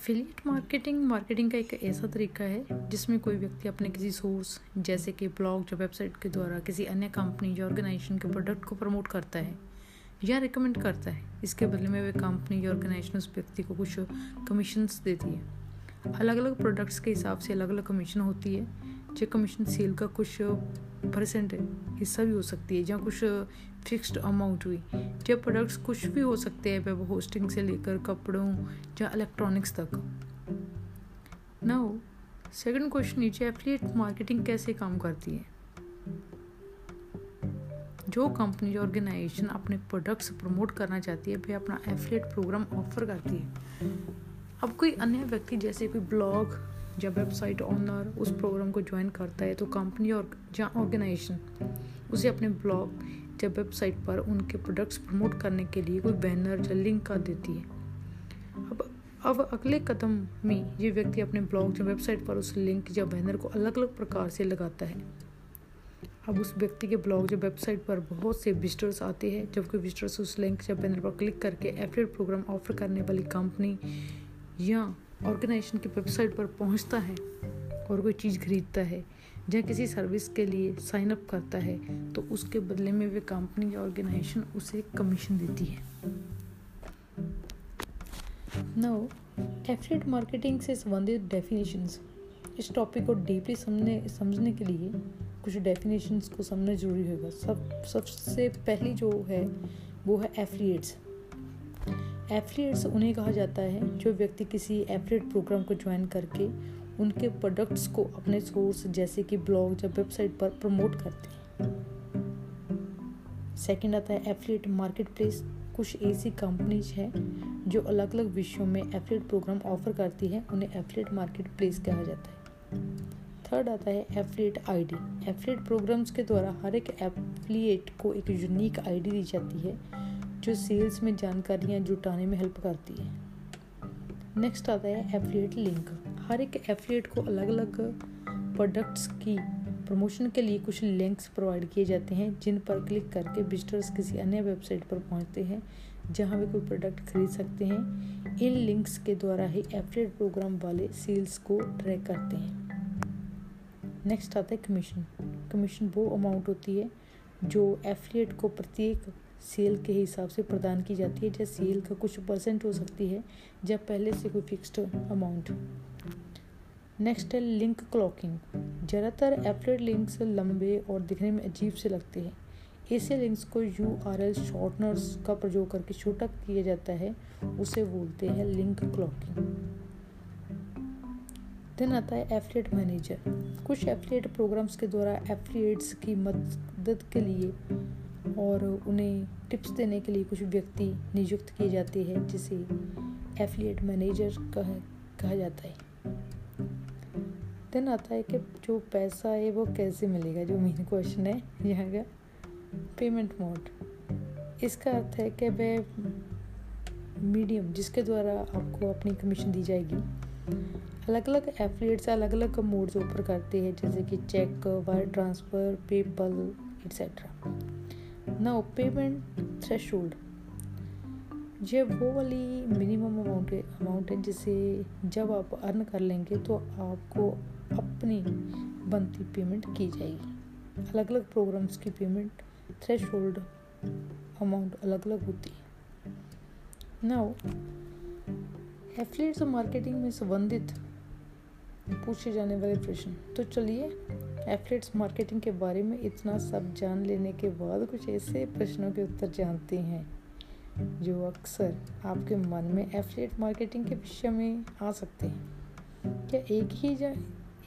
Affiliate marketing marketing का एक ऐसा तरीका है जिसमें कोई व्यक्ति अपने किसी सोर्स जैसे कि ब्लॉग या वेबसाइट के द्वारा किसी अन्य कंपनी या ऑर्गेनाइजेशन के प्रोडक्ट को प्रमोट करता है या रिकमेंड करता है। इसके बदले में वे कंपनी या ऑर्गेनाइजेशन उस व्यक्ति को कुछ कमीशंस देती है। अलग अलग प्रोडक्ट्स के हिसाब से अलग अलग कमीशन होती है। जो कमीशन सेल का कुछ परसेंट हिस्सा भी हो सकती है जहाँ कुछ फिक्स्ड अमाउंट हुई जब प्रोडक्ट्स कुछ भी हो सकते हैं वेब होस्टिंग से लेकर कपड़ों, या इलेक्ट्रॉनिक्स तक? नाउ सेकंड क्वेश्चन नीचे एफिलिएट मार्केटिंग कैसे काम करती है? जो कंपनी या ऑर्गेनाइजेशन अपने प्रोडक्ट्स प्रमोट करना चाहती है वह अपना एफिलिएट प्रोग्राम ऑफ़र करती है। अब कोई अन्य व्यक्ति, जैसे कोई ब्लॉग या वेबसाइट ऑनर उस प्रोग्राम को ज्वाइन करता है तो कंपनी और या ऑर्गेनाइजेशन उसे अपने ब्लॉग या वेबसाइट पर उनके प्रोडक्ट्स प्रमोट करने के लिए कोई बैनर या लिंक कर देती है। अब अब अगले कदम में ये व्यक्ति अपने ब्लॉग या वेबसाइट पर उस लिंक या बैनर को अलग अलग प्रकार से लगाता है। अब उस व्यक्ति के ब्लॉग या वेबसाइट पर बहुत से विजिटर्स आते हैं, जबकि विजिटर्स उस लिंक या बैनर पर क्लिक करके एफिलिएट प्रोग्राम ऑफ़र करने वाली कंपनी या ऑर्गेनाइजेशन की वेबसाइट पर पहुँचता है और कोई चीज़ खरीदता है, या किसी सर्विस के लिए साइन अप करता है तो उसके बदले में वे कंपनी या ऑर्गेनाइजेशन उसे कमीशन देती है। नो एफिलेट मार्केटिंग से संबंधित डेफिनेशंस इस टॉपिक को डीपली समझने समझने के लिए कुछ डेफिनेशंस को समझना ज़रूरी होगा। सब, सबसे पहली जो है, वो है एफिलिएट्स एफिलिएट्स उन्हें कहा जाता है जो व्यक्ति किसी एफिलिएट प्रोग्राम को ज्वाइन करके उनके प्रोडक्ट्स को अपने सोर्स जैसे कि ब्लॉग या वेबसाइट पर प्रमोट करते हैं। सेकंड आता है एफिलिएट मार्केट प्लेस कुछ ऐसी कंपनीज़ हैं जो अलग अलग विषयों में एफिलिएट प्रोग्राम ऑफ़र करती है। उन्हें एफिलिएट मार्केट प्लेस कहा जाता है। थर्ड आता है एफिलिएट आईडी एफिलिएट प्रोग्राम्स के द्वारा हर एक एफिलिएट को एक यूनिक आईडी दी जाती है। जो सेल्स में जानकारियाँ जुटाने में हेल्प करती है। नेक्स्ट आता है एफिलिएट लिंक हर एक एफिलिएट को अलग अलग प्रोडक्ट्स की प्रमोशन के लिए कुछ लिंक्स प्रोवाइड किए जाते हैं, जिन पर क्लिक करके विजिटर्स किसी अन्य वेबसाइट पर पहुँचते हैं, जहाँ वे कोई प्रोडक्ट खरीद सकते हैं। इन लिंक्स के द्वारा ही एफिलिएट प्रोग्राम वाले सेल्स को ट्रैक करते हैं। नेक्स्ट आता है कमीशन कमीशन वो अमाउंट होती है जो एफिलिएट को प्रत्येक सेल के हिसाब से प्रदान की जाती है, जैसे सेल का कुछ परसेंट हो सकती है, जब पहले से कोई फिक्स्ड अमाउंट नेक्स्ट है लिंक क्लॉकिंग ज़्यादातर एफलेट लिंक्स लंबे और दिखने में अजीब से लगते हैं। ऐसे लिंक्स को यू आर एल शॉर्टनर्स का प्रयोग करके छोटा किया जाता है, उसे बोलते हैं लिंक क्लॉकिंग देन आता है एफलेट मैनेजर कुछ एफलेट प्रोग्राम्स के द्वारा एफलेट्स की मदद के लिए और उन्हें टिप्स देने के लिए कुछ व्यक्ति नियुक्त किए जाते हैं, जिसे एफिलिएट मैनेजर कह, कहा जाता है। देन आता है कि जो पैसा है वो कैसे मिलेगा? जो मेन क्वेश्चन है, यहाँ का पेमेंट मोड इसका अर्थ है कि वह मीडियम जिसके द्वारा आपको अपनी कमीशन दी जाएगी अलग अलग एफिलिएट्स अलग अलग मोड्स ऑफ़र करते हैं, जैसे कि cheque wire transfer PayPal etcetera now payment threshold ये वो वाली मिनिमम अमाउंट अमाउंट है जिसे जब आप अर्न कर लेंगे तो आपको अपनी बनती पेमेंट की जाएगी। अलग अलग प्रोग्राम्स की पेमेंट थ्रेश अमाउंट अलग अलग होती है। नाउ एफिलिएट्स मार्केटिंग में संबंधित पूछे जाने वाले प्रश्न। तो चलिए एफिलिएट्स मार्केटिंग के बारे में इतना सब जान लेने के बाद कुछ ऐसे प्रश्नों के उत्तर जानते हैं, जो अक्सर आपके मन में एफलेट मार्केटिंग के विषय में आ सकते हैं। क्या एक ही जा,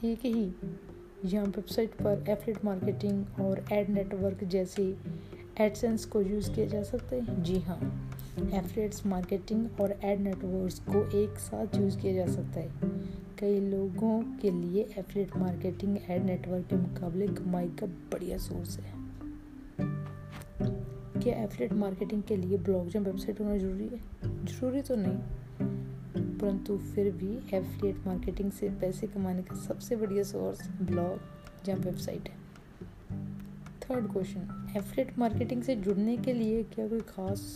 एक ही यहाँ वेबसाइट पर एफलेट मार्केटिंग और एड नेटवर्क जैसे एडसेंस को यूज़ किया जा सकता है? जी हाँ एफलेट्स मार्केटिंग और एड नेटवर्क को एक साथ यूज़ किया जा सकता है। कई लोगों के लिए एफिलिएट मार्केटिंग एड नेटवर्क के मुकाबले कमाई का बढ़िया सोर्स है। क्या एफिलिएट मार्केटिंग के लिए ब्लॉग या वेबसाइट होना ज़रूरी है? ज़रूरी तो नहीं, परंतु फिर भी एफिलिएट मार्केटिंग से पैसे कमाने का सबसे बढ़िया सोर्स ब्लॉग या वेबसाइट है। थर्ड क्वेश्चन एफिलिएट मार्केटिंग से जुड़ने के लिए क्या कोई खास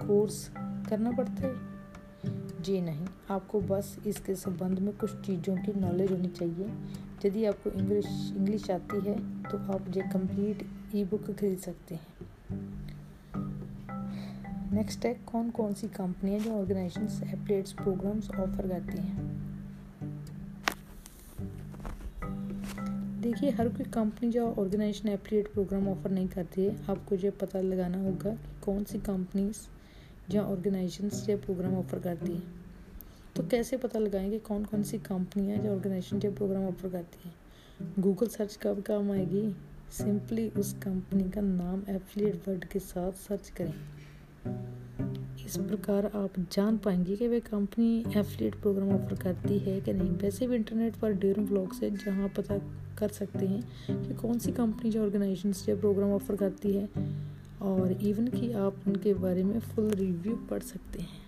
कोर्स करना पड़ता है? जी नहीं। आपको बस इसके संबंध में कुछ चीज़ों की नॉलेज होनी चाहिए। यदि आपको इंग्लिश इंग्लिश आती है तो आप ये कंप्लीट ई बुक खरीद सकते हैं। नेक्स्ट है कौन कौन सी कंपनियाँ जो ऑर्गेनाइजेशन एप्लेट्स प्रोग्राम्स ऑफ़र करती हैं? देखिए, हर कोई कंपनी जो ऑर्गेनाइजेशन एप्लीट प्रोग्राम ऑफ़र नहीं करती है। आपको ये पता लगाना होगा कि कौन सी कंपनीज़ जो ऑर्गेनाइजेशन ये प्रोग्राम ऑफ़र करती है। तो कैसे पता लगाएँगे कौन कौन सी कंपनियाँ जो ऑर्गेनाइजेशन ये प्रोग्राम ऑफ़र करती हैं? गूगल सर्च कब काम आएगी? सिंपली उस कंपनी का नाम एफिलिएट वर्ड के साथ सर्च करें। इस प्रकार आप जान पाएँगे कि वे कंपनी एफिलिएट प्रोग्राम ऑफ़र करती है कि नहीं। वैसे भी इंटरनेट पर ड्यूरिंग ब्लॉग से जहाँ पता कर सकते हैं कि कौन सी कंपनी जो ऑर्गेनाइजेशन से प्रोग्राम ऑफ़र करती है। और इवन कि आप उनके बारे में फुल रिव्यू पढ़ सकते हैं।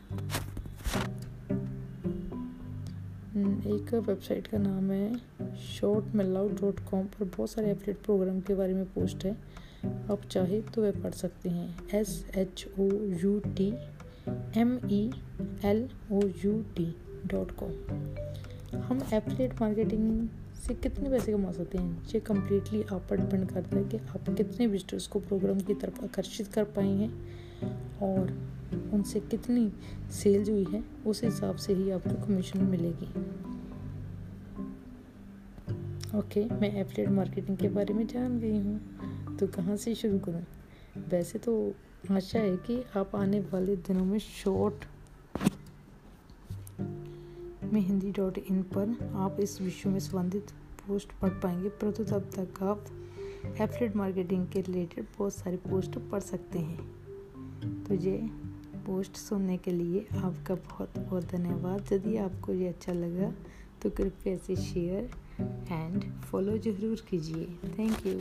हम्म, एक वेबसाइट का नाम है शॉर्ट मेलाउ डॉट कॉम पर बहुत सारे एफलेट प्रोग्राम के बारे में पोस्ट है। आप चाहे तो वे पढ़ सकते हैं। S H O U T M E L O U T dot com हम एफलेट मार्केटिंग से कितने पैसे कमा सकते हैं? ये कम्प्लीटली आप पर डिपेंड करता है कि आप कितने विजिटर्स को प्रोग्राम की तरफ़ आकर्षित कर पाए हैं और उनसे कितनी सेल्स हुई है उस हिसाब से ही आपको कमीशन मिलेगी। ओके okay, मैं एफलेट मार्केटिंग के बारे में जान गई हूँ तो कहाँ से शुरू करूँ? वैसे तो आशा है कि आप आने वाले दिनों में शॉर्ट में हिंदी डॉट इन पर आप इस विषय में संबंधित पोस्ट पढ़ पाएँगे। परंतु तब तक आप एफलेट मार्केटिंग के रिलेटेड बहुत सारे पोस्ट पढ़ सकते हैं। तो ये पोस्ट सुनने के लिए आपका बहुत बहुत धन्यवाद। यदि आपको ये अच्छा लगा तो कृपया इसे शेयर एंड फॉलो ज़रूर कीजिए। Thank you